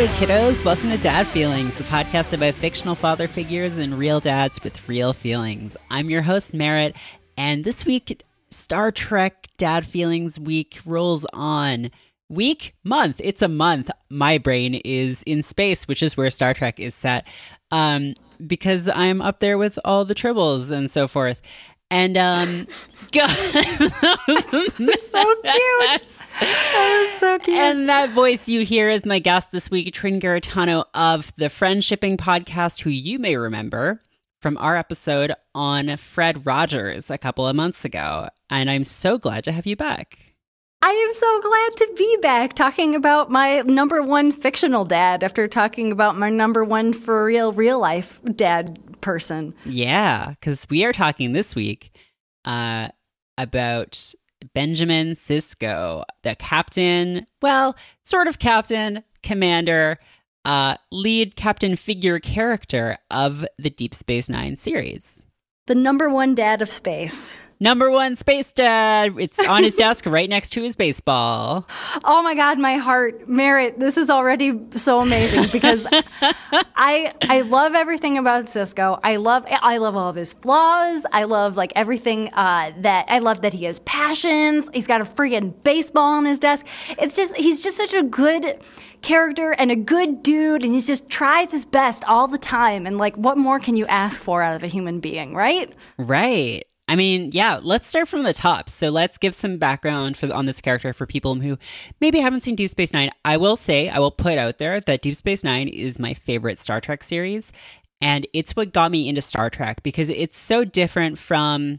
Hey, kiddos, welcome to Dad Feelings, the podcast about fictional father figures and real dads with real feelings. I'm your host, Merritt, and this week, Star Trek Dad Feelings Week rolls on. Week, month, it's a month. My brain is in space, which is where Star Trek is set, um, because I'm up there with all the tribbles and so forth. And um, God, that was so cute. That was so cute. And that voice you hear is my guest this week, Trin Garritano of the Friendshipping podcast, who you may remember from our episode on Fred Rogers a couple of months ago. And I'm so glad to have you back. I am so glad to be back talking about my number one fictional dad after talking about my number one for real, real life dad person. Yeah, because we are talking this week uh, about Benjamin Sisko, the captain, well, sort of captain, commander, uh, lead captain figure character of the Deep Space Nine series. The number one dad of space. Number one space dad. It's on his desk right next to his baseball. Oh my God, my heart, Merritt. This is already so amazing because I I love everything about Sisko. I love I love all of his flaws. I love like everything uh, that I love that he has passions. He's got a freaking baseball on his desk. It's just he's just such a good character and a good dude and he just tries his best all the time and like what more can you ask for out of a human being right right I mean, yeah, let's start from the top. So let's give some background for on this character for people who maybe haven't seen Deep Space Nine. I will say, I will put out there that Deep Space Nine is my favorite Star Trek series. And it's what got me into Star Trek because it's so different from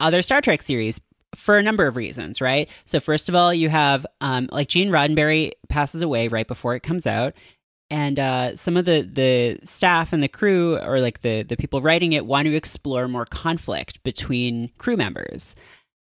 other Star Trek series for a number of reasons, right? So first of all, you have um, like Gene Roddenberry passes away right before it comes out, and uh, some of the the staff and the crew or like the the people writing it want to explore more conflict between crew members.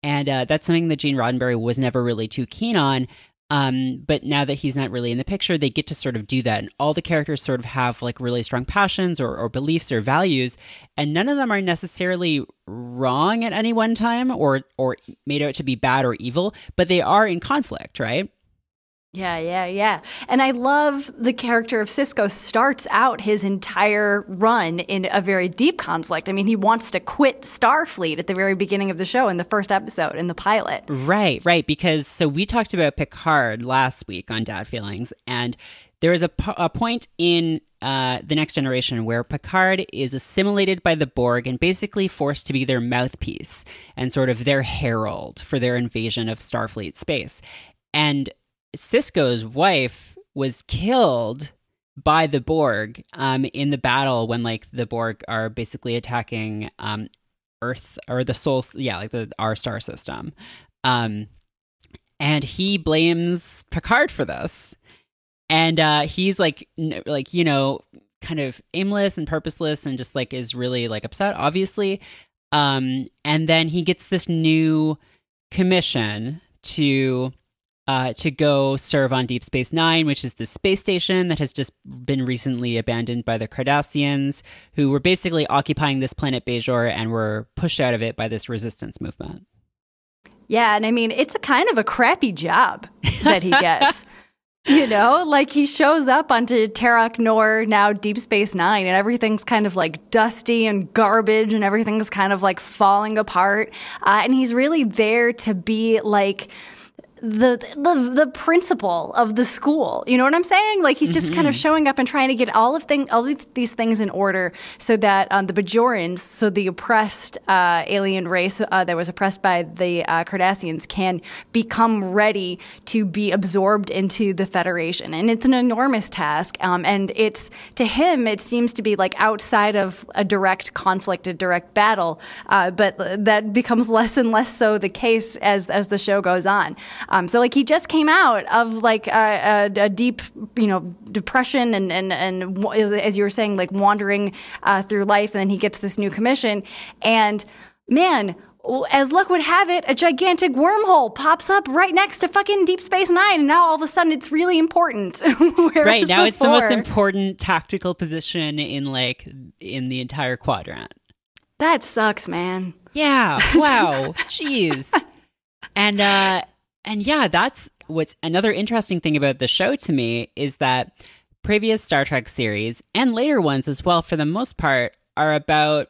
And uh, that's something that gene roddenberry was never really too keen on. Um, but now that he's not really in the picture they get to sort of do that. And all the characters sort of have like really strong passions or, or beliefs or values. And none of them are necessarily wrong at any one time or or made out to be bad or evil but they are in conflict right yeah, yeah, yeah. And I love the character of Sisko starts out his entire run in a very deep conflict. I mean, he wants to quit Starfleet at the very beginning of the show in the first episode in the pilot. Right, right. Because so we talked about Picard last week on Dad Feelings, and there is a, a point in uh, the next generation where Picard is assimilated by the Borg and basically forced to be their mouthpiece and sort of their herald for their invasion of Starfleet space. And Sisko's wife was killed by the Borg um, in the battle when like the Borg are basically attacking um, Earth or the Sol, yeah, like the our star system. Um, and he blames Picard for this, and uh, he's like, n- like you know, kind of aimless and purposeless, and just like is really like upset, obviously. Um, and then he gets this new commission to uh, to go serve on Deep Space Nine, which is the space station that has just been recently abandoned by the Cardassians, who were basically occupying this planet Bajor and were pushed out of it by this resistance movement. Yeah, and I mean, it's a kind of a crappy job that he gets. you know, like he shows up onto Terok Nor, now Deep Space Nine, and everything's kind of like dusty and garbage, and everything's kind of like falling apart. Uh, and he's really there to be like, the, the the principal of the school. You know what I'm saying? Like he's just mm-hmm. kind of mm-hmm. showing up and trying to get all of thing all of these things in order so that um, the Bajorans, so the oppressed uh, alien race uh, that was oppressed by the uh, Cardassians, can become ready to be absorbed into the Federation. And it's an enormous task. Um, and it's to him, it seems to be like outside of a direct conflict, a direct battle. Uh, but that becomes less and less so the case as as the show goes on. Um, so like he just came out of like a, a, a deep, you know, depression and, and, and as you were saying, like wandering uh, through life. And then he gets this new commission. And man, as luck would have it, a gigantic wormhole pops up right next to fucking Deep Space Nine, and now all of a sudden it's really important. right now, before, it's the most important tactical position in like in the entire quadrant. That sucks, man. Yeah. Wow. Jeez. And uh, and yeah, that's what's another interesting thing about the show to me is that previous Star Trek series and later ones as well, for the most part, are about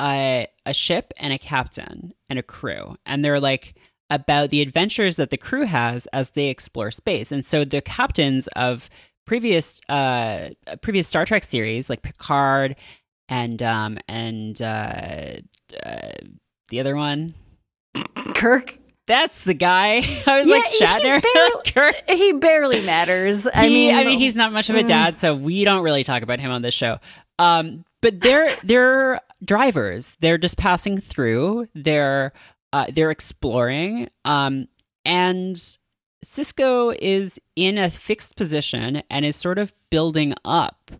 a, a ship and a captain and a crew. And they're like about the adventures that the crew has as they explore space. And so the captains of previous uh previous Star Trek series like Picard and um and uh, uh the other one Kirk. That's the guy. I was Yeah, like he Shatner. barely- He barely matters. I He- mean, I mean, he's not much of a mm. dad, so we don't really talk about him on this show. Um, but they're they're drivers. They're just passing through. They're uh, they're exploring. Um, and Sisko is in a fixed position and is sort of building up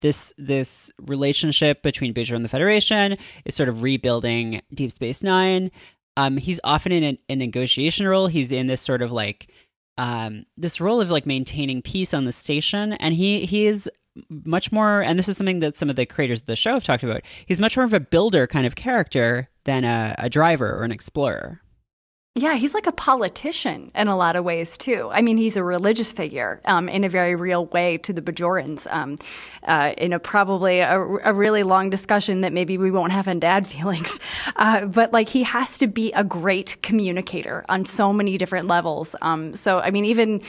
this this relationship between Bajor and the Federation. Is sort of rebuilding Deep Space Nine. Um, he's often in a, a negotiation role. He's in this sort of like um, this role of like maintaining peace on the station, and he he is much more. And this is something that some of the creators of the show have talked about. He's much more of a builder kind of character than a, a driver or an explorer. Yeah, he's like a politician in a lot of ways too. I mean, he's a religious figure um, in a very real way to the Bajorans. Um, uh, in a probably a, a, really long discussion that maybe we won't have in Dad feelings, uh, but like he has to be a great communicator on so many different levels. Um, so I mean, even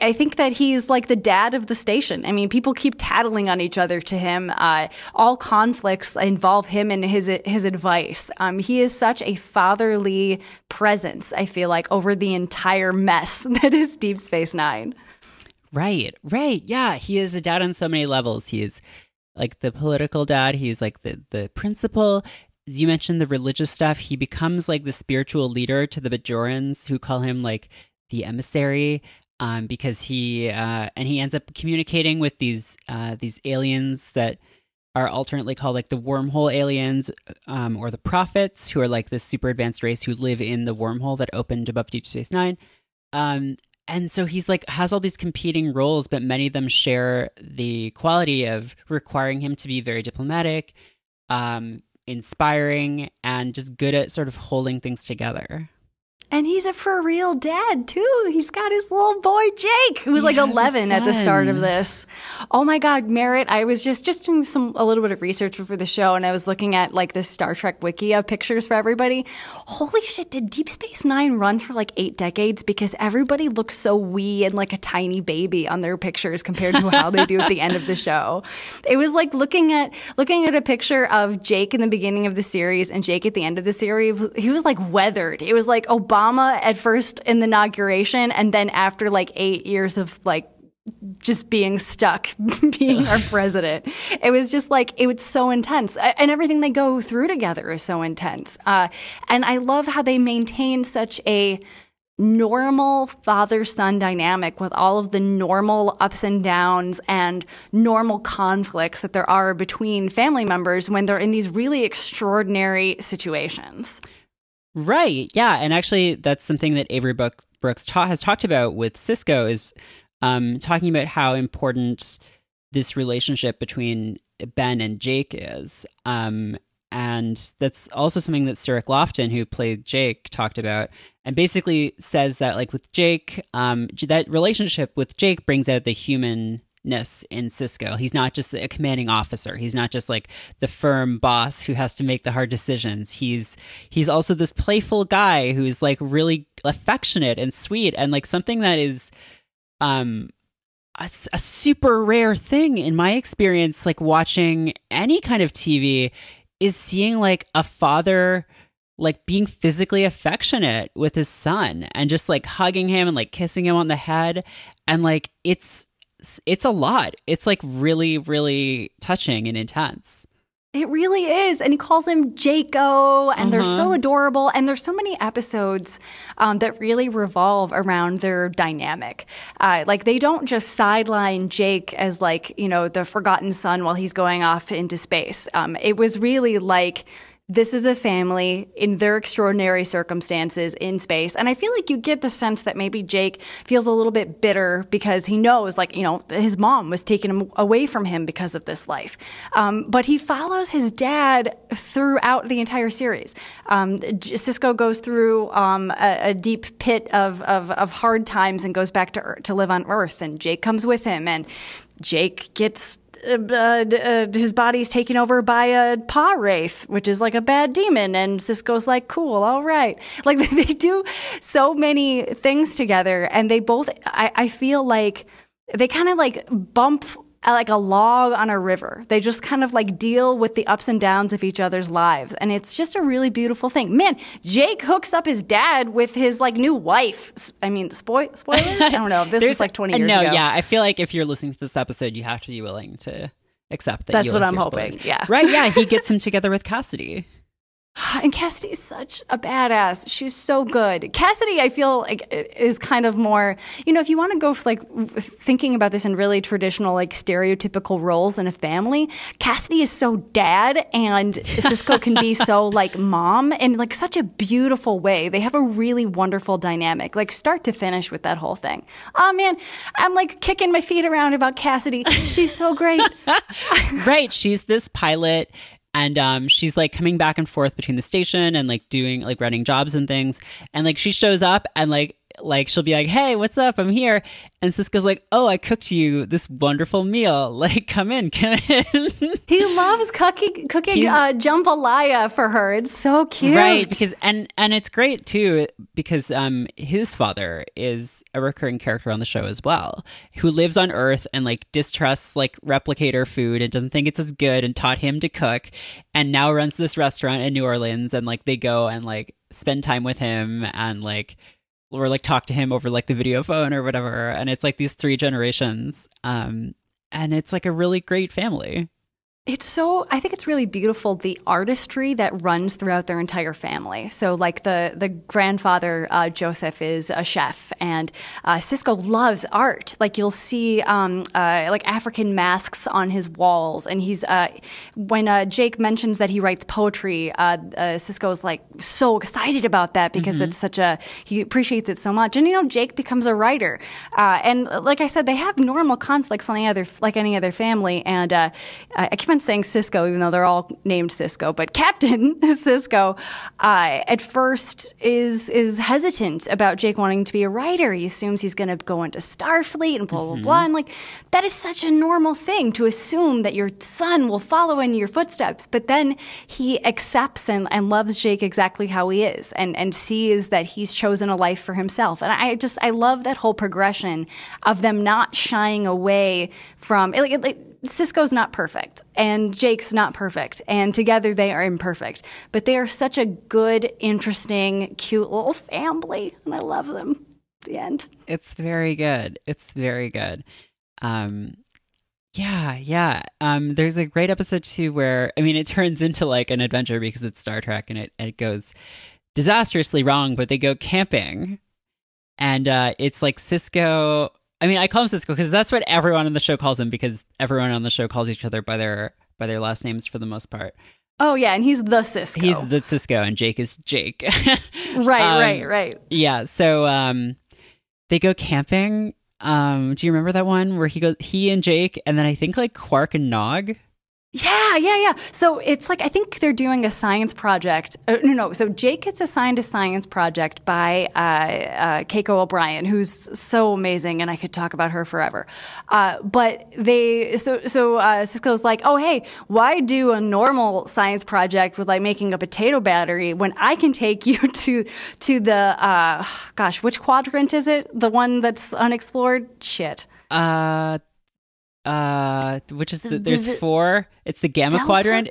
I think that he's like the dad of the station. I mean, people keep tattling on each other to him. Uh, all conflicts involve him and his his advice. Um, he is such a fatherly presence. I feel like over the entire mess that is Deep Space Nine. Right, right. Yeah, he is a dad on so many levels. He is like the political dad, he's like the the principal. As you mentioned the religious stuff, he becomes like the spiritual leader to the Bajorans who call him like the emissary. Um, because he uh, and he ends up communicating with these uh, these aliens that are alternately called like the wormhole aliens um, or the prophets, who are like this super advanced race who live in the wormhole that opened above Deep Space Nine. Um, and so he's like has all these competing roles, but many of them share the quality of requiring him to be very diplomatic, um, inspiring, and just good at sort of holding things together. And he's a for real dad too. He's got his little boy Jake, who's like He has a 11 at the start of this. Oh my God, Merritt! I was just just doing some a little bit of research before the show, and I was looking at like the Star Trek wiki of pictures for everybody. Holy shit! Did Deep Space Nine run for like eight decades? Because everybody looks so wee and like a tiny baby on their pictures compared to how they do at the end of the show. It was like looking at looking at a picture of Jake in the beginning of the series and Jake at the end of the series. He was like weathered. It was like Obama at first in the inauguration, and then after like eight years of like just being stuck being our president. It was just like it was so intense, and everything they go through together is so intense. Uh, and I love how they maintain such a normal father son dynamic with all of the normal ups and downs and normal conflicts that there are between family members when they're in these really extraordinary situations. Right. Yeah. And actually, that's something that Avery Brooks ta- has talked about with Sisko is um, talking about how important this relationship between Ben and Jake is. Um, and that's also something that Cirroc Lofton, who played Jake, talked about, and basically says that, like with Jake, um, that relationship with Jake brings out the humanness in Sisko. He's not just a commanding officer. He's not just like the firm boss who has to make the hard decisions. He's he's also this playful guy who's like really affectionate and sweet, and like something that is, um, a, a super rare thing in my experience like watching any kind of tv is seeing like a father like being physically affectionate with his son and just like hugging him and like kissing him on the head and like it's it's a lot it's like really really touching and intense It really is. And he calls him Jaco, and they're so Uh-huh. adorable. And there's so many episodes um, that really revolve around their dynamic. Uh, like, they don't just sideline Jake as, like, you know, the forgotten son while he's going off into space. Um, it was really like, this is a family in their extraordinary circumstances in space. And I feel like you get the sense that maybe Jake feels a little bit bitter because he knows, like, you know, his mom was taken away from him because of this life. Um, but he follows his dad throughout the entire series. Um, Sisko goes through um, a, a, deep pit of, of, of, hard times and goes back to, to live on Earth, and Jake comes with him. And Jake gets uh, uh, his body's taken over by a pah-wraith, which is like a bad demon. And Sisko's like, cool, all right. Like they do so many things together. And they both, I, I feel like they kind of like bump like a log on a river. They just kind of like deal with the ups and downs of each other's lives. And it's just a really beautiful thing. Man, Jake hooks up his dad with his like new wife. I mean, spoil- spoilers? I don't know. This was like 20 years no, ago. yeah. I feel like if you're listening to this episode, you have to be willing to accept that. That's what I'm hoping. Spoilers. Yeah. Right. Yeah. He gets him together with Cassidy. And Cassidy is such a badass. She's so good. Cassidy, I feel like is kind of more, you know, if you want to go for like thinking about this in really traditional, like stereotypical roles in a family, Cassidy is so dad and Sisko can be so like mom in like such a beautiful way. They have a really wonderful dynamic, like start to finish with that whole thing. Oh man, I'm like kicking my feet around about Cassidy. She's so great. right. She's this pilot and um, she's like coming back and forth between the station and like doing like running jobs and things. And like she shows up and like like she'll be like hey what's up? I'm here. And sisko's like oh i cooked you this wonderful meal. Like come in come in. He loves cooking cooking uh, jambalaya for her. It's so cute. Right because and and it's great too because um his father is a recurring character on the show as well, who lives on Earth and like distrusts like replicator food and doesn't think it's as good and taught him to cook and now runs this restaurant in New Orleans and like they go and like spend time with him and like or like talk to him over like the video phone or whatever. And it's like these three generations um and it's like a really great family it's so I think it's really beautiful the artistry that runs throughout their entire family. So like the the grandfather uh, Joseph is a chef, and uh, Sisko loves art. Like you'll see um, uh, like African masks on his walls, and he's uh, when uh, Jake mentions that he writes poetry, uh, Sisko is like so excited about that because mm-hmm. it's such a he appreciates it so much. And you know Jake becomes a writer, and like I said, they have normal conflicts on any other like any other family, and I saying Sisko, even though they're all named Sisko. but Captain Sisko, uh, at first is is hesitant about Jake wanting to be a writer. He assumes he's going to go into Starfleet and blah blah mm-hmm. blah. And like that is such a normal thing to assume that your son will follow in your footsteps. But then he accepts and, and loves Jake exactly how he is, and and sees that he's chosen a life for himself. And I just I love that whole progression of them not shying away from like, like Sisko's not perfect and Jake's not perfect, and together they are imperfect. But they are such a good, interesting, cute little family, and I love them. The end. It's very good. It's very good. Um, yeah, yeah. Um, there's a great episode too where I mean it turns into like an adventure because it's Star Trek and it it goes disastrously wrong, but they go camping, and uh, it's like Sisko I mean, I call him Sisko because that's what everyone on the show calls him because everyone on the show calls each other by their by their last names for the most part. Oh yeah, and he's the Sisko. He's the Sisko, and Jake is Jake. right, um, right, right. Yeah. So um, they go camping. Um, do you remember that one where he goes he and Jake, and then I think like Quark and Nog yeah, yeah, yeah. So it's like I think they're doing a science project. Uh, no, no. So Jake gets assigned a science project by uh, uh, Keiko O'Brien, who's so amazing, and I could talk about her forever. Uh, but they, so so uh, Sisko's like, oh hey, why do a normal science project with like making a potato battery when I can take you to to the uh, gosh, which quadrant is it? The one that's unexplored? Shit. Uh, uh which is the, there's four it's the gamma delta, quadrant.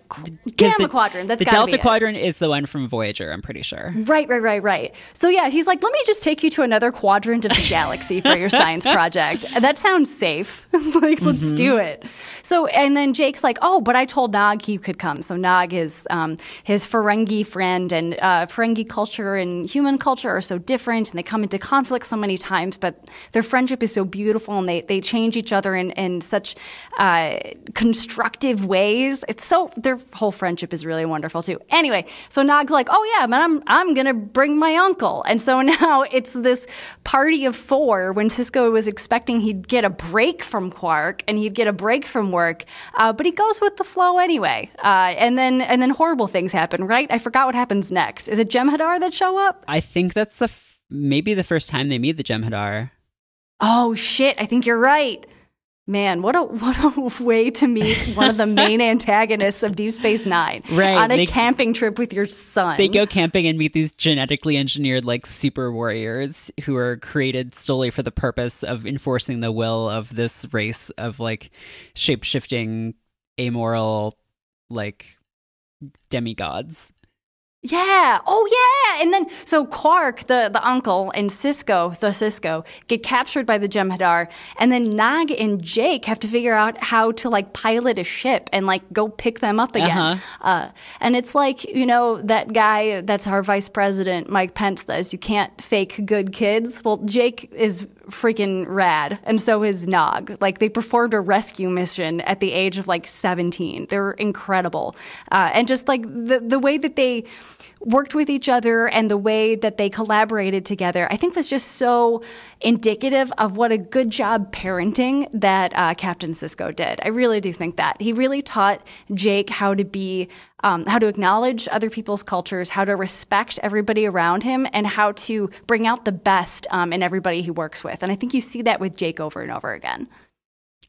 gamma the, quadrant that's the delta quadrant is the one from voyager i'm pretty sure. Right right right right. So yeah he's like let me just take you to another quadrant of the galaxy for your science project. That sounds safe. Like let's mm-hmm. do it. So and then jake's like oh but i told nog he could come. So nog is um, his ferengi friend and uh, ferengi culture and human culture are so different and they come into conflict so many times but their friendship is so beautiful and they, they change each other in, in such such uh, constructive ways ways. It's so their whole friendship is really wonderful too. Anyway, so Nog's like, "Oh yeah, man, I'm I'm gonna bring my uncle," and so now it's this party of four. When Sisko was expecting he'd get a break from Quark and he'd get a break from work, uh, but he goes with the flow anyway. Uh, and then and then horrible things happen. Right? I forgot what happens next. Is it Jem'Hadar that show up? I think that's the f- maybe the first time they meet the Jem'Hadar. Oh shit! I think you're right. Man, what a what a way to meet one of the main antagonists of Deep Space Nine. Right, On a they- camping trip with your son. They go camping and meet these genetically engineered like super warriors who are created solely for the purpose of enforcing the will of this race of like shape shifting, amoral, like demigods. Yeah. Oh, yeah. And then so Quark, the the uncle, and Sisko, the Sisko, get captured by the Jem'Hadar, and then Nog and Jake have to figure out how to like pilot a ship and like go pick them up again. Uh-huh. Uh, and it's like you know that guy that's our vice president, Mike Pence, says you can't fake good kids. Well, Jake is freaking rad, and so is Nog. Like they performed a rescue mission at the age of like 17. They're incredible, uh, and just like the the way that they worked with each other and the way that they collaborated together, I think was just so indicative of what a good job parenting that uh, Captain Sisko did. I really do think that he really taught Jake how to be. Um, how to acknowledge other people's cultures, how to respect everybody around him, and how to bring out the best um, in everybody he works with. And I think you see that with Jake over and over again.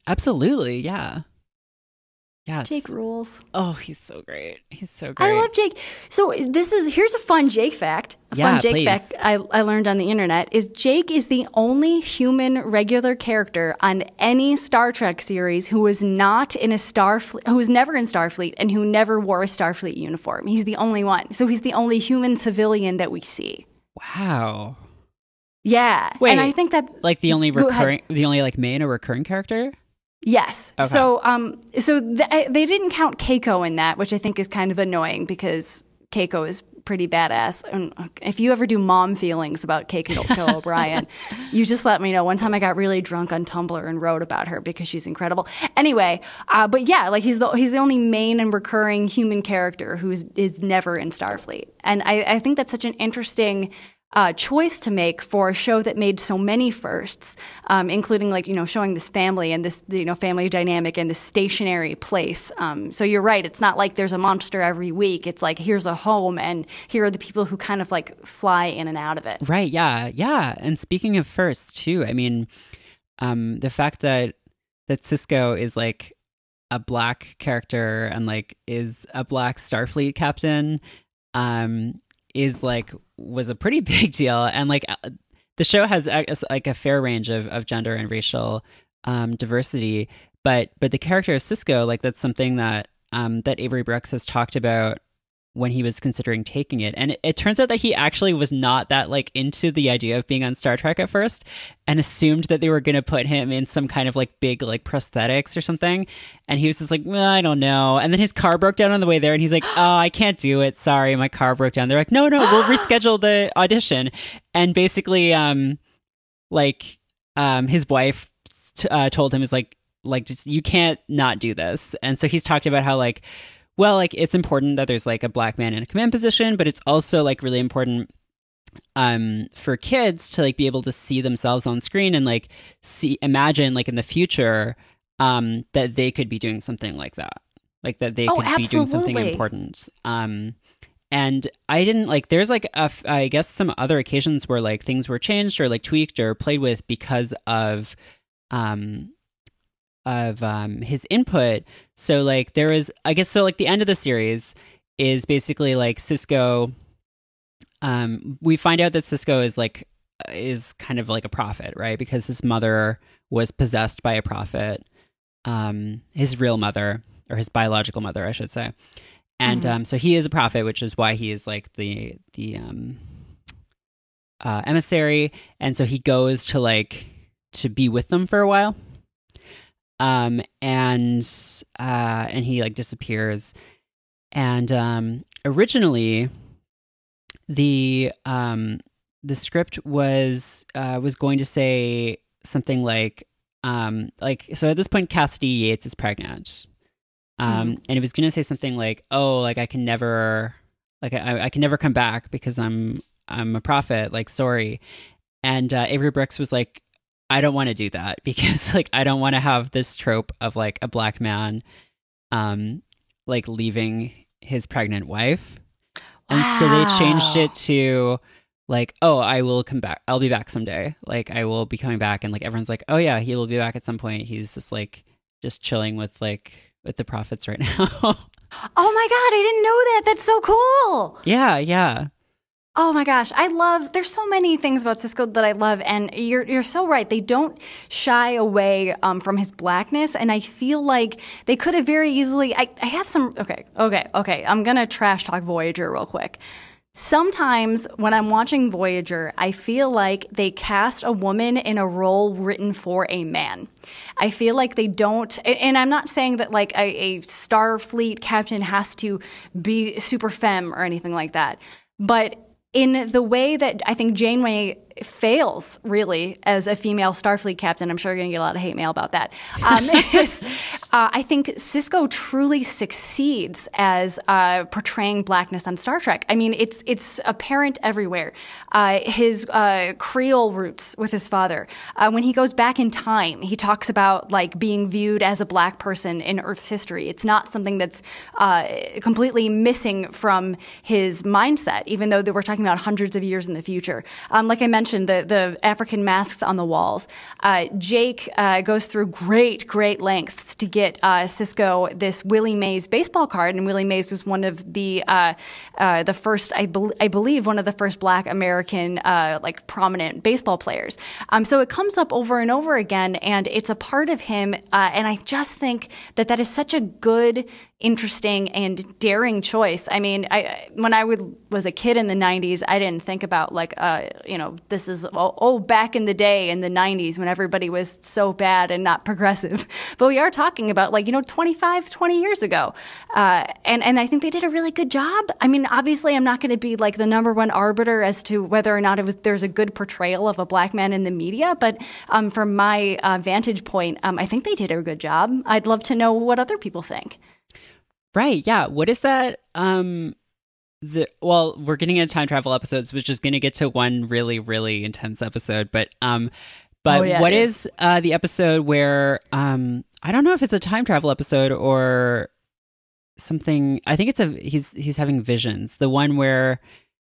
Absolutely, yeah. Yeah. Jake rules. Oh, he's so great. He's so great. I love Jake. So this is here's a fun Jake fact. A Yeah, fun Jake please. fact I, I learned on the internet is Jake is the only human regular character on any Star Trek series who was not in a Starfleet, who was never in Starfleet, and who never wore a Starfleet uniform. He's the only one. So he's the only human civilian that we see. Wow. Yeah, Wait, and I think that Like the only recurring, the only like main or recurring character. Yes. Okay. So, um, so th- they didn't count Keiko in that, which I think is kind of annoying because Keiko is pretty badass. And if you ever do mom feelings about Keiko Keiko O'Brien, you just let me know. One time I got really drunk on Tumblr and wrote about her because she's incredible. Anyway, uh, but yeah, like he's the he's the only main and recurring human character who is, is never in Starfleet, and I, I think that's such an interesting uh, choice to make for a show that made so many firsts, um, including like you know showing this family and this you know family dynamic in this stationary place. Um, so you're right; it's not like there's a monster every week. It's like here's a home, and here are the people who kind of like fly in and out of it. Right. Yeah. Yeah. And speaking of firsts too, I mean, um, the fact that that Sisko is like a black character and like is a black Starfleet captain, um, is like was a pretty big deal. And like uh, the show has like a fair range of of gender and racial um, diversity, but but the character of Sisko, like that's something that um, that Avery Brooks has talked about when he was considering taking it. And it, it turns out that he actually was not that like into the idea of being on Star Trek at first and assumed that they were going to put him in some kind of like big like prosthetics or something. And he was just like, well, I don't know. And then his car broke down on the way there and he's like, oh, I can't do it. Sorry, my car broke down. They're like, no, no, we'll reschedule the audition. And basically, um, like, um, his wife t- uh, told him is like, like just you can't not do this. And so he's talked about how like well, like it's important that there's like a black man in a command position, but it's also like really important um for kids to like be able to see themselves on screen and like see imagine like in the future um that they could be doing something like that. Like that they Oh, could be doing something important. Um and I didn't like there's like a f- I guess some other occasions where like things were changed or like tweaked or played with because of um of um his input. So like there is I guess so like the end of the series is basically like Sisko um we find out that Sisko is like is kind of like a prophet, right? Because his mother was possessed by a prophet. Um his real mother or his biological mother, I should say. And Mhm. um so he is a prophet, which is why he is like the the um uh emissary and so he goes to like to be with them for a while um and uh and he like disappears and um originally the um the script was uh was going to say something like um like so at this point Cassidy Yates is pregnant Um, and it was going to say something like, "Oh, like I can never, like I, I can never come back because I'm I'm a prophet. Like, sorry." And uh, Avery Brooks was like, "I don't want to do that because like I don't want to have this trope of like a black man, um, like leaving his pregnant wife." And so they changed it to like, "Oh, I will come back. I'll be back someday. Like, I will be coming back." And like everyone's like, "Oh yeah, he will be back at some point. He's just like just chilling with like with the prophets right now." Oh my god, I didn't know that. That's so cool. yeah, yeah. Oh my gosh, I love. There's so many things about Sisko that I love, and you're you're so right. They don't shy away um, from his blackness, and I feel like they could have very easily. I, I have some. Okay, okay, okay. I'm gonna trash talk Voyager real quick. Sometimes when I'm watching Voyager, I feel like they cast a woman in a role written for a man. I feel like they don't, and I'm not saying that like a, a Starfleet captain has to be super femme or anything like that, but in the way that I think Janeway fails really as a female Starfleet captain, I'm sure you're going to get a lot of hate mail about that. Um, is, uh, I think Sisko truly succeeds as uh, portraying blackness on Star Trek. I mean, it's it's apparent everywhere. Uh, his uh, Creole roots with his father. Uh, when he goes back in time, he talks about like being viewed as a black person in Earth's history. It's not something that's uh, completely missing from his mindset, even though we're talking about hundreds of years in the future. Um, like I mentioned, the the African masks on the walls. Uh, Jake uh, goes through great great lengths to get uh, Sisko this Willie Mays baseball card, and Willie Mays was one of the uh, uh, the first, I, bel I believe, one of the first Black American uh, like prominent baseball players. Um, so it comes up over and over again, and it's a part of him. And I just think that that is such a good, interesting, and daring choice. I mean, I when I would, was a kid in the '90s, I didn't think about like, uh, you know, this is oh, oh back in the day in the '90s when everybody was so bad and not progressive. But we are talking about like you know 25, 20 years ago, uh, and and I think they did a really good job. I mean, obviously, I'm not going to be like the number one arbiter as to whether or not it was there's a good portrayal of a black man in the media, but um, from my uh, vantage point, um, I think they did a good job. I'd love to know what other people think. Right. Yeah. What is that? Um, the well, we're getting into time travel episodes, which is going to get to one really, really intense episode. But um, but Oh, yeah, what it is uh the episode where um I don't know if it's a time travel episode or something. I think it's a he's he's having visions. The one where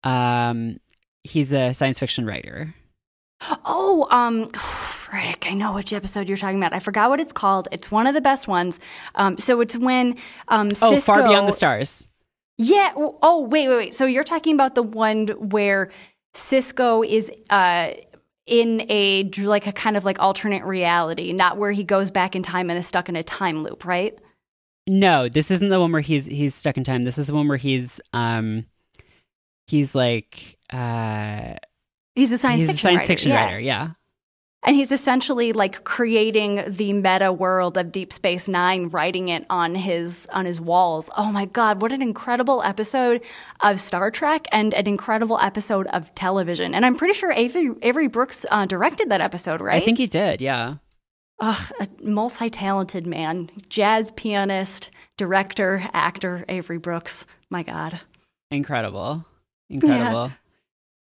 um he's a science fiction writer. Oh, um, I know which episode you're talking about. I forgot what it's called. It's one of the best ones. Um, so it's when um, Oh, Far Beyond the Stars. Yeah. Oh, wait, wait, wait. So you're talking about the one where Sisko is uh, in a like a kind of like alternate reality, not where he goes back in time and is stuck in a time loop, right? No, this isn't the one where he's he's stuck in time. This is the one where he's um he's like uh He's a science he's fiction a science writer. fiction yeah. writer, yeah. And he's essentially like creating the meta world of Deep Space Nine, writing it on his on his walls. Oh my God, what an incredible episode of Star Trek and an incredible episode of television. And I'm pretty sure Avery, Avery Brooks uh, directed that episode, right? I think he did, yeah. Ugh, a multi-talented man, jazz pianist, director, actor, Avery Brooks. My God. Incredible. Incredible. Yeah,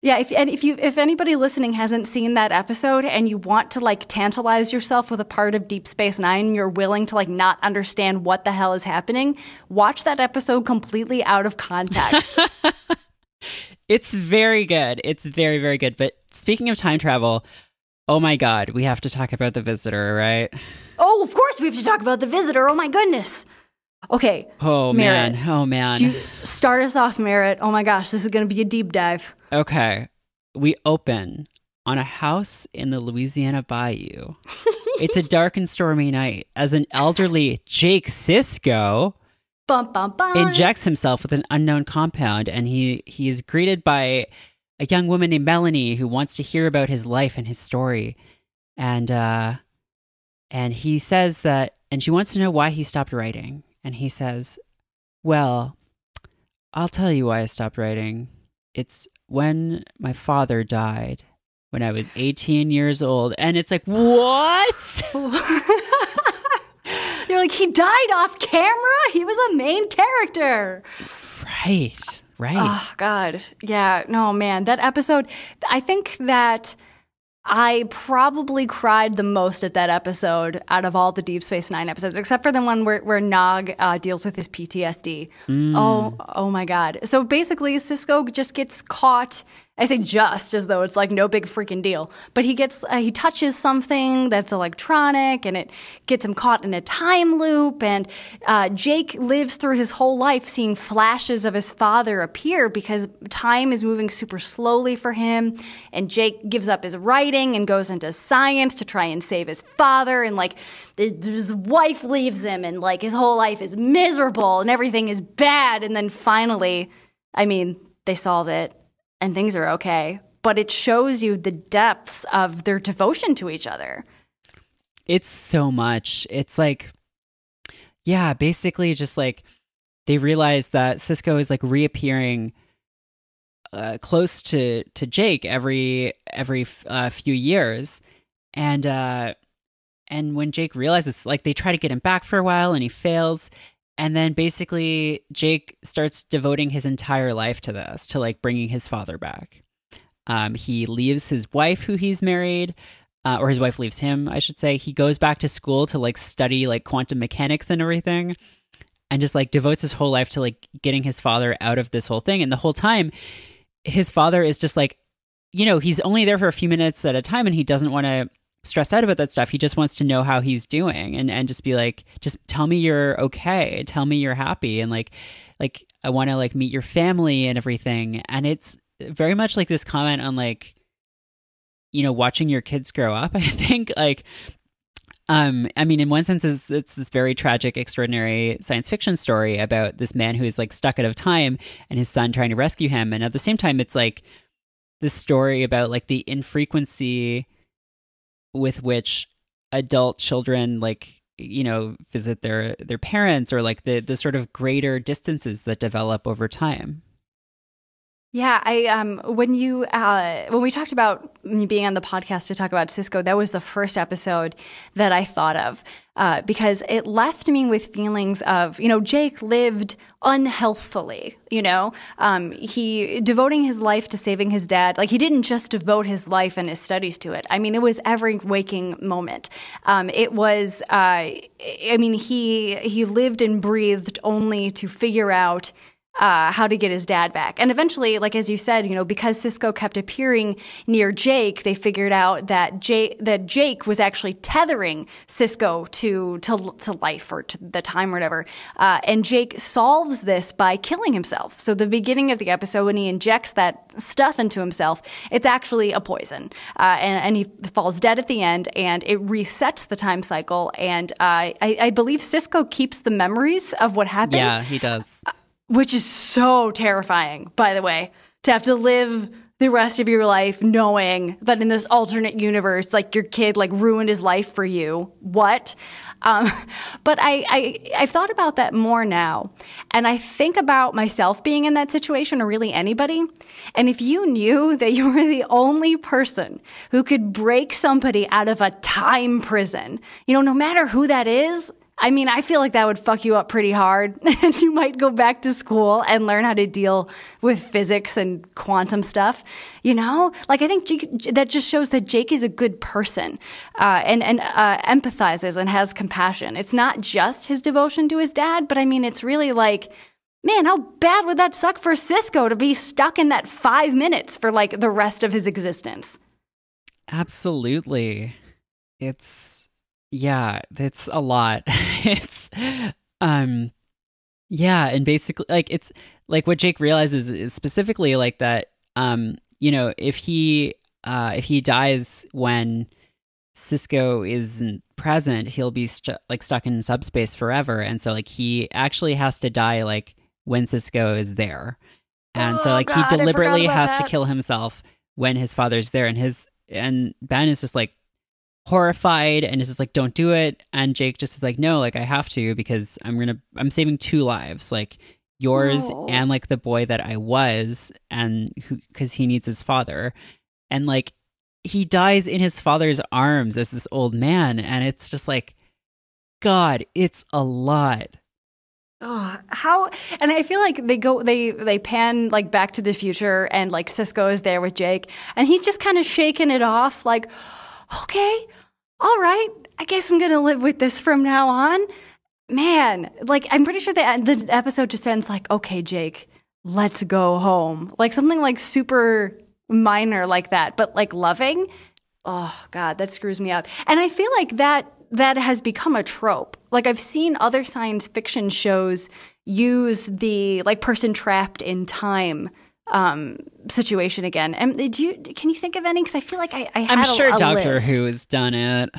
if and if you if anybody listening hasn't seen that episode and you want to like tantalize yourself with a part of Deep Space Nine, you're willing to like not understand what the hell is happening, watch that episode completely out of context. It's very good. It's very, very good. But speaking of time travel, oh my god, we have to talk about the visitor, right? oh, of course we have to talk about the visitor. Oh my goodness. Okay, Oh Merritt, man. Oh man. you start us off, Merritt. Oh my gosh, this is going to be a deep dive. Okay. We open on a house in the Louisiana Bayou. it's a dark and stormy night as an elderly Jake Sisko Bum bum bum. injects himself with an unknown compound and he he is greeted by a young woman named Melanie who wants to hear about his life and his story. And uh and he says that and she wants to know why he stopped writing. And he says, "Well, I'll tell you why I stopped writing. It's when my father died when I was 18 years old." And it's like, "What?" You're Like he died off camera. He was a main character. Right. Right. Oh God. Yeah. No, man. That episode. I think that I probably cried the most at that episode out of all the Deep Space Nine episodes, except for the one where, where Nog uh, deals with his PTSD. Mm. Oh, oh my God! So basically, Sisko just gets caught I say just as though it's like no big freaking deal. But he gets uh, he touches something that's electronic, and it gets him caught in a time loop. And uh, Jake lives through his whole life seeing flashes of his father appear because time is moving super slowly for him. And Jake gives up his writing and goes into science to try and save his father. And like his wife leaves him, and like his whole life is miserable, and everything is bad. And then finally, I mean, they solve it and things are okay. But it shows you the depths of their devotion to each other. It's so much. It's like, yeah, basically just like they realize that Sisko is like reappearing uh, close to to Jake every every uh, few years, and uh, and when Jake realizes, like they try to get him back for a while, and he fails, and then basically, Jake starts devoting his entire life to this, to like bringing his father back. Um, he leaves his wife, who he's married, uh, or his wife leaves him, I should say. He goes back to school to like study like quantum mechanics and everything, and just like devotes his whole life to like getting his father out of this whole thing. And the whole time, his father is just like, you know, he's only there for a few minutes at a time, and he doesn't want to stressed out about that stuff. He just wants to know how he's doing and, and just be like, just tell me you're okay. Tell me you're happy. And like, like, I want to like meet your family and everything. And it's very much like this comment on like, you know, watching your kids grow up. I think like, um, I mean, in one sense, it's, it's this very tragic, extraordinary science fiction story about this man who is like stuck out of time and his son trying to rescue him. And at the same time, it's like this story about like the infrequency with which adult children like you know visit their their parents or like the the sort of greater distances that develop over time yeah, I um when you uh when we talked about me being on the podcast to talk about Sisko, that was the first episode that I thought of uh, because it left me with feelings of you know Jake lived unhealthfully, you know, um, he devoting his life to saving his dad. Like he didn't just devote his life and his studies to it. I mean, it was every waking moment. Um, it was, uh, I mean, he he lived and breathed only to figure out uh, how to get his dad back. And eventually, like as you said, you know, because Sisko kept appearing near Jake, they figured out that Jake that Jake was actually tethering Sisko to to to life or to the time or whatever. Uh, and Jake solves this by killing himself. So the beginning of the episode, when he injects that stuff into himself, it's actually a poison, uh, and, and, he falls dead at the end, and it resets the time cycle. And uh, I, I believe Sisko keeps the memories of what happened. Yeah, he does which is so terrifying, by the way, to have to live the rest of your life knowing that in this alternate universe, like your kid like ruined his life for you. What? Um, but I, I, I've thought about that more now. And I think about myself being in that situation or really anybody. And if you knew that you were the only person who could break somebody out of a time prison, you know, no matter who that is, I mean, I feel like that would fuck you up pretty hard. and you might go back to school and learn how to deal with physics and quantum stuff. You know, like I think Jake, that just shows that Jake is a good person uh, and and uh, empathizes and has compassion. It's not just his devotion to his dad, but I mean, it's really like. Man, how bad would that suck for Sisko to be stuck in that five minutes for like the rest of his existence? Absolutely. It's yeah, that's a lot. it's um yeah, and basically like it's like what Jake realizes is specifically like that um you know, if he uh if he dies when Sisko isn't present, he'll be stu- like stuck in subspace forever and so like he actually has to die like when Sisko is there. And oh, so like God, he deliberately has that. to kill himself when his father's there and his and Ben is just like horrified and is just like don't do it and jake just is like no like i have to because i'm gonna i'm saving two lives like yours No. and like the boy that i was and who because he needs his father and like he dies in his father's arms as this old man and it's just like god, it's a lot. Oh, how and I feel like they go they they pan like back to the future and like Sisko is there with Jake and he's just kind of shaking it off like okay all right I guess I'm gonna live with this from now on. Man like I'm pretty sure the the episode just ends like okay Jake let's go home. Like something like super minor like that but like loving? Oh god that screws me up. And I feel like that that has become a trope. Like I've seen other science fiction shows use the like person trapped in time um, situation again. And do you can you think of any? Because I feel like I, I I'm sure a, a Doctor list. Who has done it.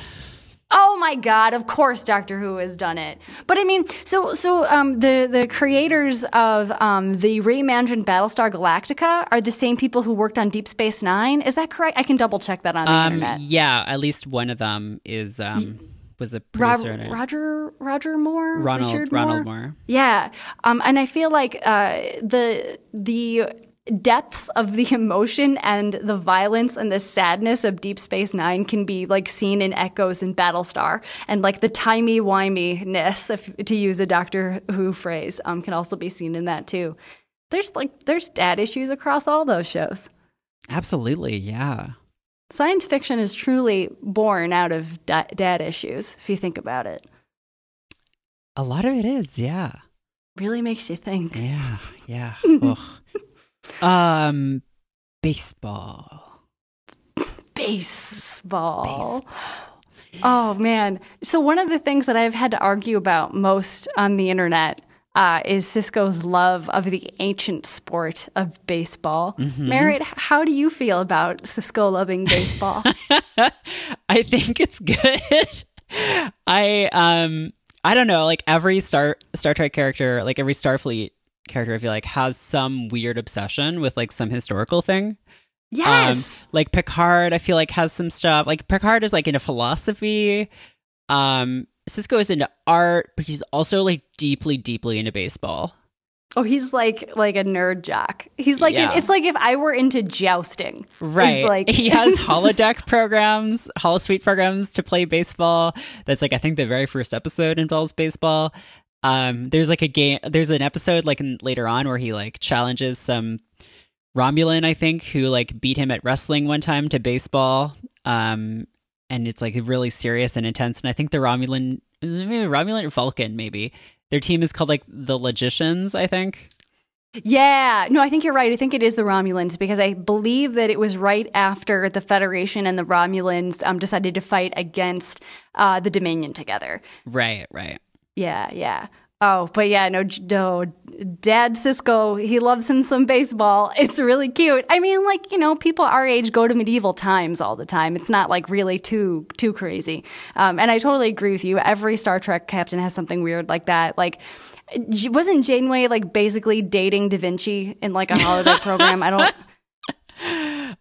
Oh my God! Of course, Doctor Who has done it. But I mean, so so um, the the creators of um, the reimagined Battlestar Galactica are the same people who worked on Deep Space Nine. Is that correct? I can double check that on the Um, internet. yeah, at least one of them is um was a producer. Rob, it. Roger Roger Moore, Ronald Richard Ronald Moore. Moore. Yeah, um, and I feel like uh, the the depths of the emotion and the violence and the sadness of Deep Space Nine can be like seen in echoes in Battlestar, and like the timey wimey ness, if to use a Doctor Who phrase, um, can also be seen in that too. There's like there's dad issues across all those shows. Absolutely, yeah. Science fiction is truly born out of da- dad issues, if you think about it. A lot of it is, yeah. Really makes you think. Yeah, yeah. Um baseball. baseball. Oh man! So one of the things that I've had to argue about most on the internet uh, is Sisko's love of the ancient sport of baseball. Merritt, how do you feel about Sisko loving baseball? I think it's good. I um I don't know, like every Star Star Trek character, like every Starfleet character I feel like has some weird obsession with like some historical thing. yes. Um, like Picard, I feel like has some stuff. Like Picard is like into philosophy. Um, Sisko is into art, but he's also like deeply, deeply into baseball. oh, he's like like a nerd jock. He's like Yeah. it's like if I were into jousting. Right. Like he has holodeck programs, holosuite programs to play baseball. That's like I think the very first episode involves baseball. Um, there's like a game. There's an episode like in, later on where he like challenges some Romulan, I think, who like beat him at wrestling one time to baseball. Um, and it's like really serious and intense. And I think the Romulan is it maybe Romulan or Vulcan, maybe their team is called like the Logicians. I think. Yeah, no, I think you're right. I think it is the Romulans because I believe that it was right after the Federation and the Romulans um, decided to fight against uh, the Dominion together. Right. Right. Yeah, yeah. Oh, but yeah, no, no, Dad Sisko, he loves him some baseball. It's really cute. I mean, like you know, people our age go to medieval times all the time. It's not like really too too crazy. Um, and I totally agree with you. Every Star Trek captain has something weird like that. Like, wasn't Janeway like basically dating Da Vinci in like a holiday program? I don't.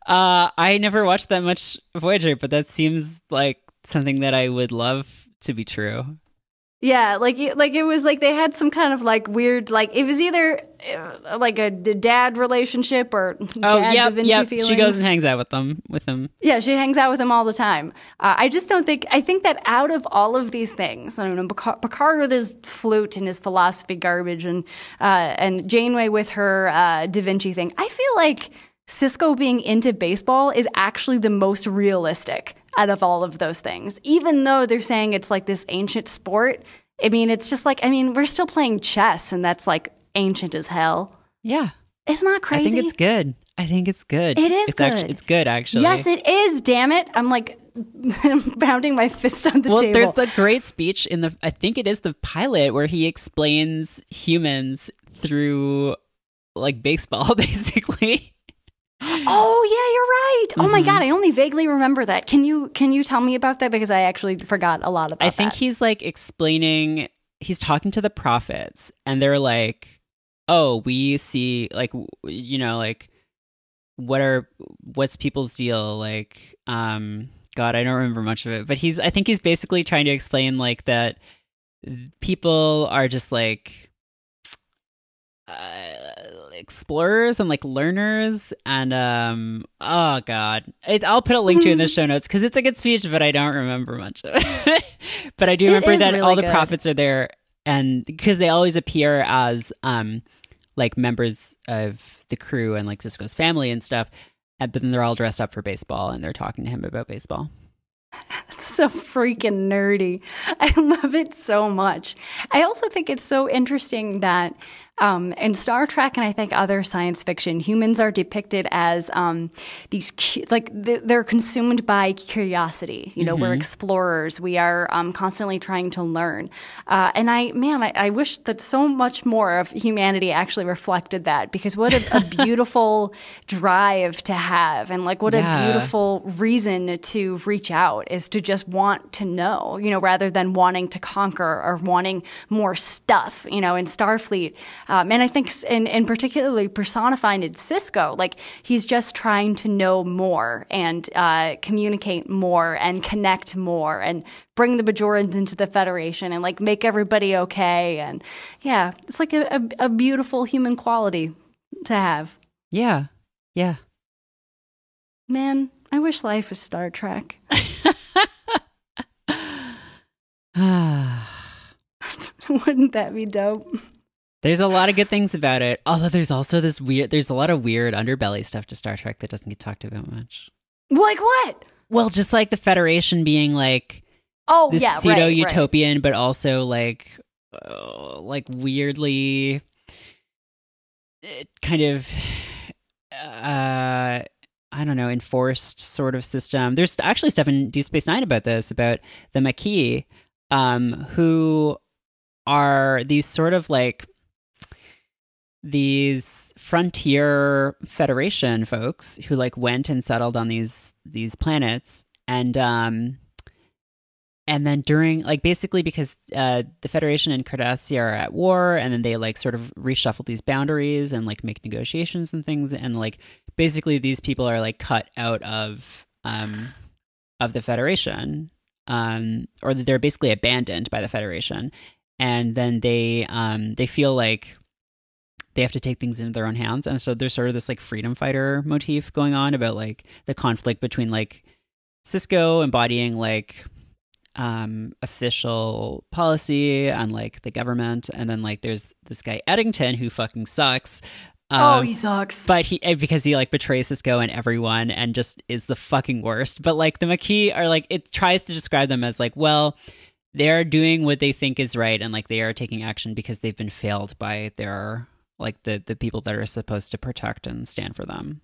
Uh, I never watched that much Voyager, but that seems like something that I would love to be true. Yeah, like it- like it was like they had some kind of like weird like it was either uh, like a d- dad relationship or Oh, dad yeah, yeah. feelings. She goes and hangs out with them. With them. Yeah, she hangs out with him all the time. Uh, I just don't think. I think that out of all of these things, I don't know, Picard, Picard with his flute and his philosophy garbage, and uh, and Janeway with her uh, Da Vinci thing. I feel like Sisko being into baseball is actually the most realistic out of all of those things. Even though they're saying it's like this ancient sport, I mean, it's just like I mean, we're still playing chess, and that's like ancient as hell. Yeah, It's not crazy. I think it's good. I think it's good. It is it's Actually, good. it's good, actually. Yes, it is. Damn it! I'm like pounding my fist on the well, table. there's the great speech in the. I think it is the pilot where he explains humans through like baseball, basically. Oh yeah, you're right. Oh my god, I only vaguely remember that. Can you can you tell me about that because I actually forgot a lot about it. I think that. he's like explaining he's talking to the prophets and they're like oh we see like you know like what are what's people's deal like um god i don't remember much of it but he's i think he's basically trying to explain like that people are just like uh, explorers and like learners and um oh god it, i'll put a link to in the show notes because it's a good speech but i don't remember much of it but i do remember that really all the good. prophets are there and because they always appear as um like members of the crew and like sisko's family and stuff and, but then they're all dressed up for baseball and they're talking to him about baseball so freaking nerdy. I love it so much. I also think it's so interesting that um, in Star Trek and I think other science fiction, humans are depicted as um, these cu- like th- they're consumed by curiosity. You know, we're explorers. We are um, constantly trying to learn. Uh, and I, man, I, I wish that so much more of humanity actually reflected that because what a, a beautiful drive to have, and like what Yeah. a beautiful reason to reach out is to just want to know. You know, rather than wanting to conquer or wanting more stuff. You know, in Starfleet. Um, and I think, and, and particularly personified in Sisko, like he's just trying to know more and uh, communicate more and connect more and bring the Bajorans into the Federation and like make everybody okay. And yeah, it's like a, a, a beautiful human quality to have. yeah yeah Man, I wish life was Star Trek. Wouldn't that be dope? There's a lot of good things about it. Although there's also this weird there's a lot of weird underbelly stuff to Star Trek that doesn't get talked about much. Like what? Well, just like the Federation being like Oh, this yeah, right, pseudo right. utopian, but also like uh, like weirdly uh, kind of uh I don't know, enforced sort of system. There's actually stuff in Deep Space Nine about this, about the Maquis, um, who are these sort of like these frontier federation folks who like went and settled on these these planets and um and then during like basically because uh the federation and cardassia are at war and then they like sort of reshuffle these boundaries and like make negotiations and things and like basically these people are like cut out of um of the federation um or they're basically abandoned by the federation. And then they um they feel like they have to take things into their own hands and so there's sort of this like freedom fighter motif going on about like the conflict between like sisko embodying like um official policy and like the government and then like there's this guy eddington who fucking sucks oh, Um, he sucks. but he eh, because he like betrays Sisko and everyone and just is the fucking worst. But like the Maquis are like it tries to describe them as like, well, they're doing what they think is right and like they are taking action because they've been failed by their like the the people that are supposed to protect and stand for them.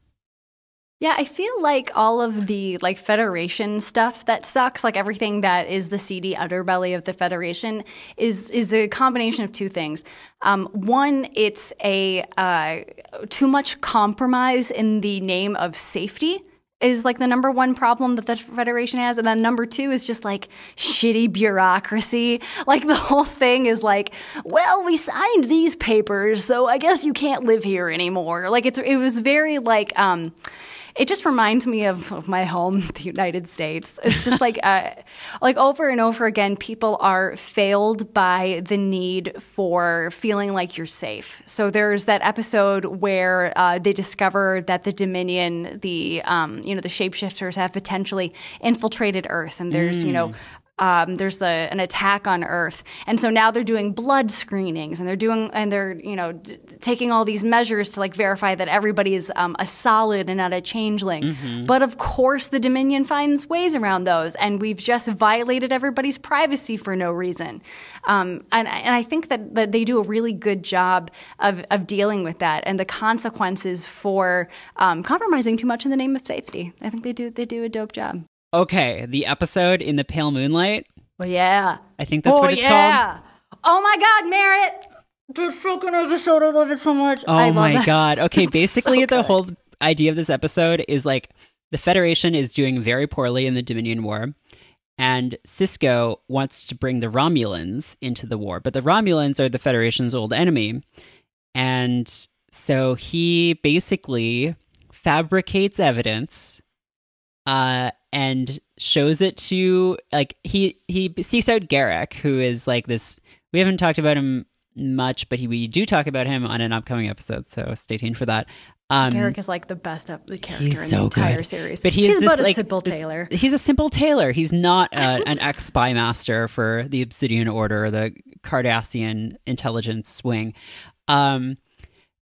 Yeah, I feel like all of the like Federation stuff that sucks, like everything that is the seedy underbelly of the Federation, is is a combination of two things. Um, one, it's a uh, too much compromise in the name of safety is like the number one problem that the Federation has. And then number two is just like shitty bureaucracy. Like the whole thing is like, well, we signed these papers, so I guess you can't live here anymore. Like it's, it was very like, um, it just reminds me of, of my home, the United States. It's just like, uh, like over and over again, people are failed by the need for feeling like you're safe. So there's that episode where uh, they discover that the Dominion, the um, you know, the shapeshifters have potentially infiltrated Earth, and there's you know um, there's the an attack on Earth, and so now they're doing blood screenings, and they're doing and they're you know d- taking all these measures to like verify that everybody is um, a solid and not a changeling. But of course, the Dominion finds ways around those, and we've just violated everybody's privacy for no reason. Um, and and I think that that they do a really good job of of dealing with that and the consequences for um, compromising too much in the name of safety. I think they do they do a dope job. Okay, the episode in the pale moonlight. Well, yeah. I think that's oh, what it's called. yeah. Oh my God, Merritt! This fucking episode, I love it so much. I Oh my that. god. Okay, basically so the good. whole idea of this episode is like the Federation is doing very poorly in the Dominion War, and Sisko wants to bring the Romulans into the war, but the Romulans are the Federation's old enemy. And so he basically fabricates evidence uh and shows it to like he he seeks out Garak who is like this we haven't talked about him much, but he, we do talk about him on an upcoming episode, so stay tuned for that. Um, Garak is like the best up the character he's in so the entire good. series. But he is he's this, but a like, simple this- tailor. He's a simple tailor. He's not uh, an ex spy master for the Obsidian Order or the Cardassian intelligence wing. Um,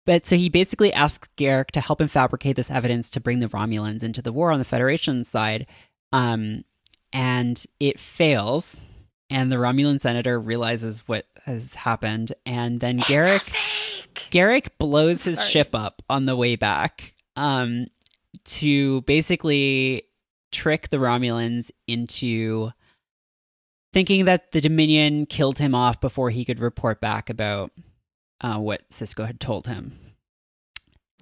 but so he basically asks Garak to help him fabricate this evidence to bring the Romulans into the war on the Federation side. Um, and it fails. And the Romulan senator realizes what has happened. And then Garak. Garak blows his Sorry. ship up on the way back um, to basically trick the Romulans into thinking that the Dominion killed him off before he could report back about uh, what Sisko had told him.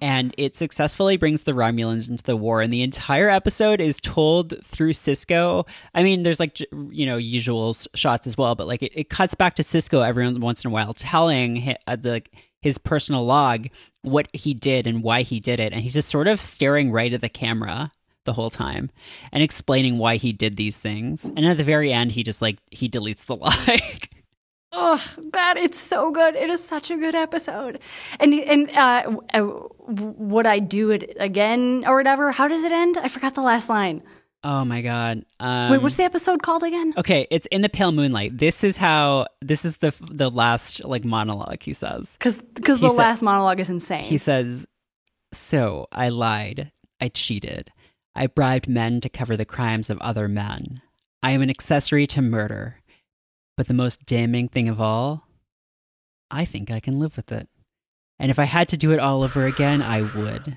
And it successfully brings the Romulans into the war, and the entire episode is told through Sisko. I mean, there's like you know usual shots as well, but like it, it cuts back to Cisco every once in a while, telling hi- uh, the his personal log what he did and why he did it, and he's just sort of staring right at the camera the whole time and explaining why he did these things. And at the very end, he just like he deletes the log. Oh, God, it's so good. It is such a good episode. And and uh, uh, would I do it again or whatever? How does it end? I forgot the last line. oh my god! Um, Wait, what's the episode called again? Okay, it's in the pale moonlight. This is how. This is the the last like monologue he says. Because because the said- last monologue is insane. He says, "So I lied. I cheated. I bribed men to cover the crimes of other men. I am an accessory to murder. But the most damning thing of all, I think I can live with it. And if I had to do it all over again, I would."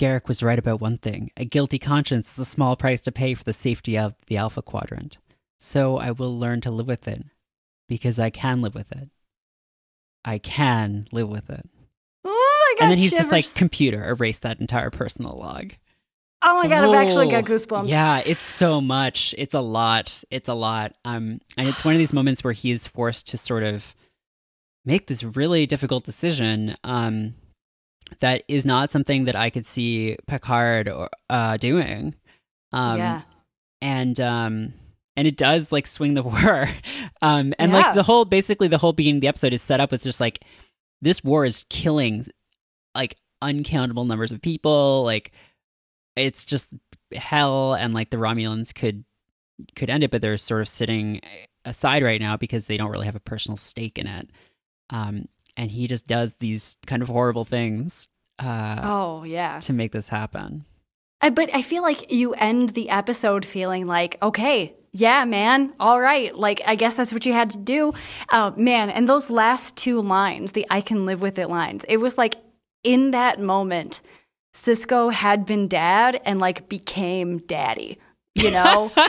Garak was right about one thing. A guilty conscience is a small price to pay for the safety of the Alpha Quadrant. So I will learn to live with it. Because I can live with it. I can live with it. oh god! and then he's just like, computer, erase that entire personal log. Oh my god! I've actually got goosebumps. Yeah, it's so much. It's a lot. It's a lot. Um, and it's one of these moments where he is forced to sort of make this really difficult decision. Um, that is not something that I could see Picard or, uh, doing. Um, yeah. and um and it does like swing the war um and Yeah. like the whole basically the whole beginning of the episode is set up with just like this war is killing like uncountable numbers of people like it's just hell and like the romulans could could end it but they're sort of sitting aside right now because they don't really have a personal stake in it um and he just does these kind of horrible things uh Oh yeah. to make this happen I, but I feel like you end the episode feeling like, okay, yeah, man, all right. Like, I guess that's what you had to do. Uh, man, and those last two lines, the I can live with it lines, it was like in that moment, Sisko had been dad and like became daddy, you know?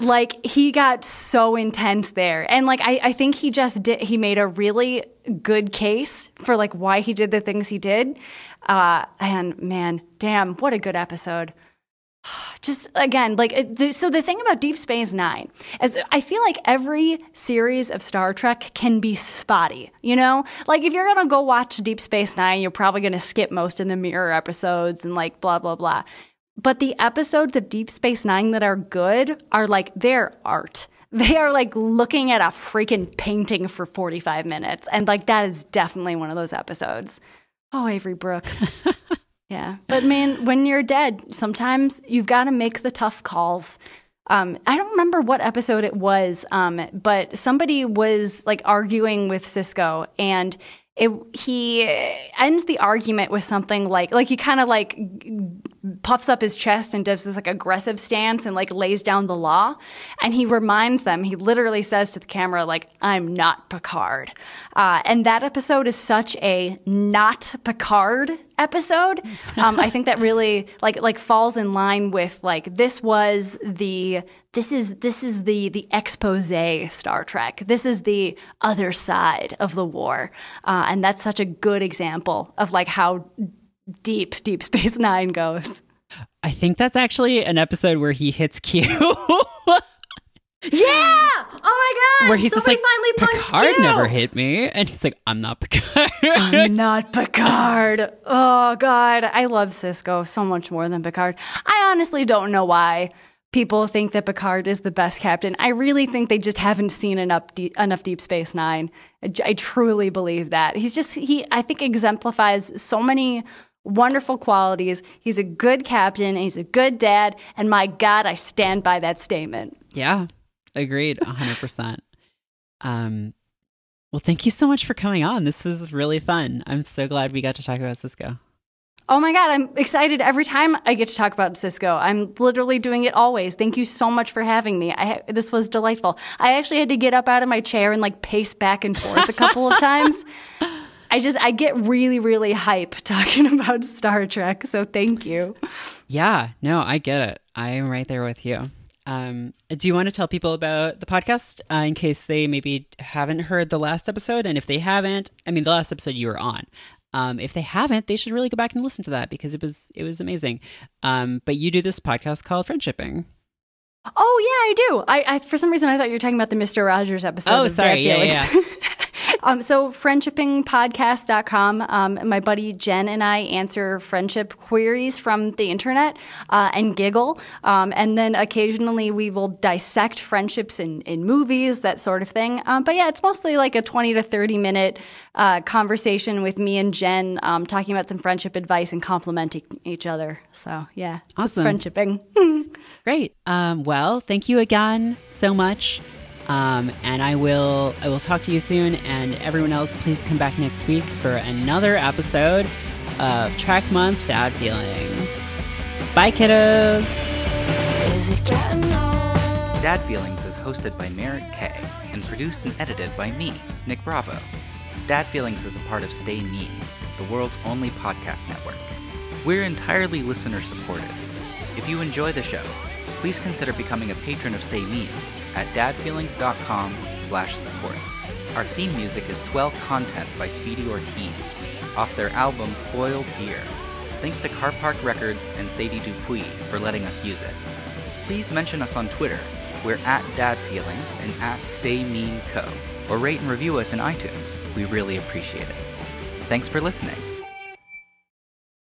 like he got so intense there. And like I, I think he just did he made a really good case for like why he did the things he did. Uh and man damn what a good episode just again like the, so the thing about deep space nine is i feel like every series of star trek can be spotty you know? Like if you're gonna go watch deep space nine you're probably gonna skip most of the mirror episodes and like blah blah blah. But the episodes of deep space nine that are good are like they're art. They are like looking at a freaking painting for 45 minutes. And like that is definitely one of those episodes. Oh avery brooks yeah. But man, when you're dead, sometimes you've got to make the tough calls. Um, I don't remember what episode it was, um, but somebody was like arguing with Sisko and it, he ends the argument with something like, like he kind of like puffs up his chest and does this like aggressive stance and like lays down the law. And he reminds them, he literally says to the camera, like, I'm not Picard. Uh, and that episode is such a not Picard episode. Um, I think that really like like falls in line with like this was the this is this is the the expose Star Trek. This is the other side of the war, uh, and that's such a good example of like how deep Deep Space Nine goes. I think that's actually an episode where he hits Q. Yeah! Oh my god! where he's just like, finally punched Picard you. never hit me. And he's like, I'm not Picard. I'm not Picard. Oh god, I love Sisko so much more than Picard. I honestly don't know why, people think that Picard is the best captain. I really think they just haven't seen enough deep, enough Deep Space Nine. I, I truly believe that he's just he. I think exemplifies so many wonderful qualities. He's a good captain. He's a good dad, and my God, I stand by that statement. Yeah, agreed, hundred percent. Um, well, thank you so much for coming on. This was really fun. I'm so glad we got to talk about Sisko. Oh my God, I'm excited every time I get to talk about Sisko. I'm literally doing it always. Thank you so much for having me. I, this was delightful. I actually had to get up out of my chair and like pace back and forth a couple of times. I just, I get really, really hype talking about Star Trek. So thank you. Yeah, no, I get it. I am right there with you. Um, do you want to tell people about the podcast uh, in case they maybe haven't heard the last episode? And if they haven't, I mean, the last episode you were on. Um, if they haven't, they should really go back and listen to that because it was it was amazing. Um, but you do this podcast called Friendshipping. Oh yeah, I do. I, I, for some reason I thought you were talking about the Mister Rogers episode. Oh, sorry. Yeah, yeah. Um, so friendshippingpodcast.com. Um, my buddy Jen and I answer friendship queries from the internet uh, and giggle. Um, and then occasionally we will dissect friendships in, in movies, that sort of thing. Um, but yeah, it's mostly like a 20 to 30 minute uh, conversation with me and Jen um, talking about some friendship advice and complimenting each other. So yeah, awesome. Friendshipping. Great. Um, well, thank you again so much. Um, and I will I will talk to you soon. And everyone else, please come back next week for another episode of Trek Month Dad Feelings. Bye, kiddos. Dad Feelings is hosted by Merritt K and produced and edited by me, Nick Bravo. Dad Feelings is a part of Stay Mean, the world's only podcast network. We're entirely listener supported. If you enjoy the show, please consider becoming a patron of Say Me at dadfeelings.com slash support. Our theme music is Swell Content by Speedy Ortiz off their album Foil Deer. Thanks to Carpark Records and Sadie Dupuis for letting us use it. Please mention us on Twitter. We're at dadfeelings and at StayMeanCo. Or rate and review us in iTunes. We really appreciate it. Thanks for listening.